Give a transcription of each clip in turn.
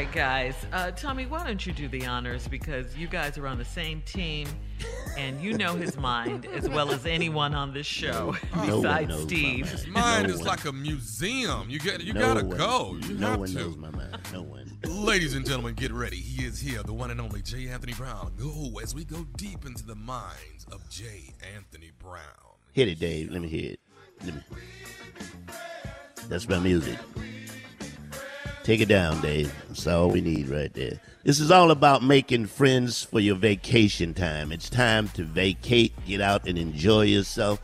All right, guys. Uh, Tommy, why don't you do the honors because you guys are on the same team, and you know his mind as well as anyone on this show No besides Steve. His mind No is one. like a museum. You get you No gotta one- go. You no have one to. knows my mind. No one. Ladies and gentlemen, get ready. He is here, the one and only J. Anthony Brown. Go as we go deep into the minds of J. Anthony Brown. Hit it, Dave. Let me hear it. Let me. That's my music. Take it down, Dave. That's all we need right there. This is all about making friends for your vacation time. It's time to vacate, get out and enjoy yourself.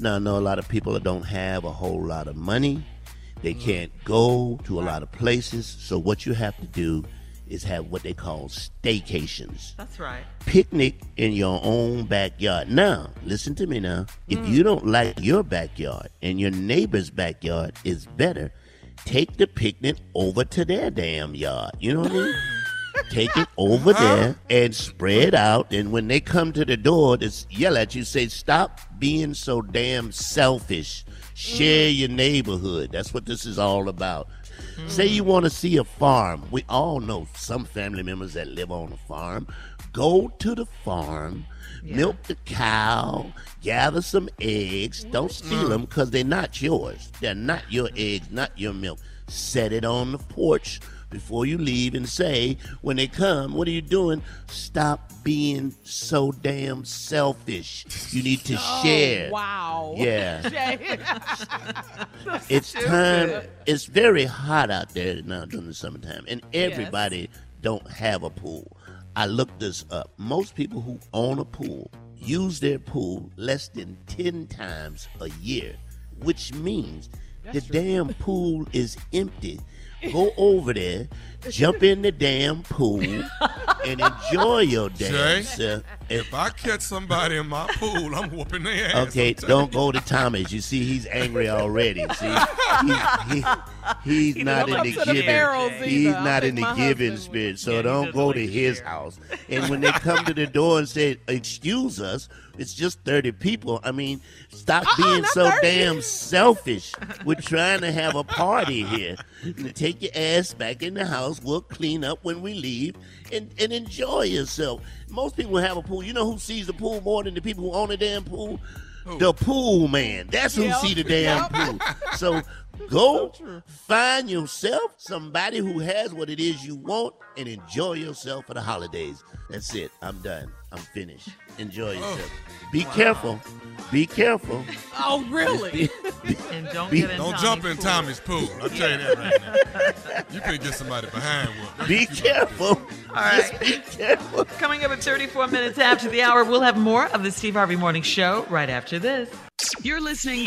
Now, I know a lot of people that don't have a whole lot of money. They mm-hmm. can't go to a lot of places. So, what you have to do is have what they call staycations That's right. picnic in your own backyard. Now, listen to me now. If mm. you don't like your backyard and your neighbor's backyard is better, take the picnic over to their damn yard. You know what I mean? take it over there and spread out. And when they come to the door just yell at you, say, Stop being so damn selfish. Share mm. your neighborhood. That's what this is all about. Say mm. you want to see a farm. We all know some family members that live on a farm. Go to the farm, milk the cow, gather some eggs. Don't steal them because they're not yours. They're not your eggs, not your milk. Set it on the porch before you leave and say, when they come, what are you doing? Stop being so damn selfish. You need to share. Wow. Yeah. It's time. It's very hot out there now during the summertime, and everybody don't have a pool. I looked this up. Most people who own a pool use their pool less than ten times a year, which means the damn pool is empty. Go over there, jump in the damn pool, and enjoy your damn Jay? self. Uh, if I catch somebody in my pool, I'm whooping their ass. Okay, I'm don't go to Thomas. You see, he's angry already. See, he, he's He not in don't the come to the giving. barrels he's either. I not in think the my giving husband spirit. So Yeah, he don't doesn't go like to to his share. house. And when they come to the door and say, "Excuse us," it's just thirty people. I mean, stop uh-uh, being not so 30. damn selfish. We're trying to have a party here. Take your ass back in the house. We'll clean up when we leave and, and enjoy yourself. Most people have a pool. You know who sees the pool more than the people who own the damn pool? The pool man. That's who Yep. see the damn pool. So go find yourself somebody who has what it is you want and enjoy yourself for the holidays. That's it. I'm done. I'm finished. Enjoy yourself. Be careful. Be careful. Oh, really? And don't Be- get in Don't Tommy's jump in pool. Tommy's pool. I'll tell you that right now. You could get somebody behind one. Be careful. All right. Just be careful. Coming up at 34 minutes after the hour, we'll have more of the Steve Harvey Morning Show right after this. You're listening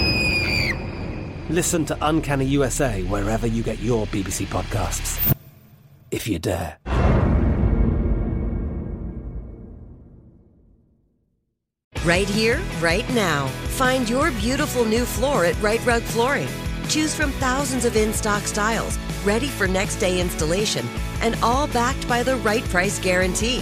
Listen to Uncanny USA wherever you get your BBC podcasts, if you dare. Right here, right now. Find your beautiful new floor at Rite Rug Flooring. Choose from thousands of in stock styles, ready for next day installation, and all backed by the right price guarantee.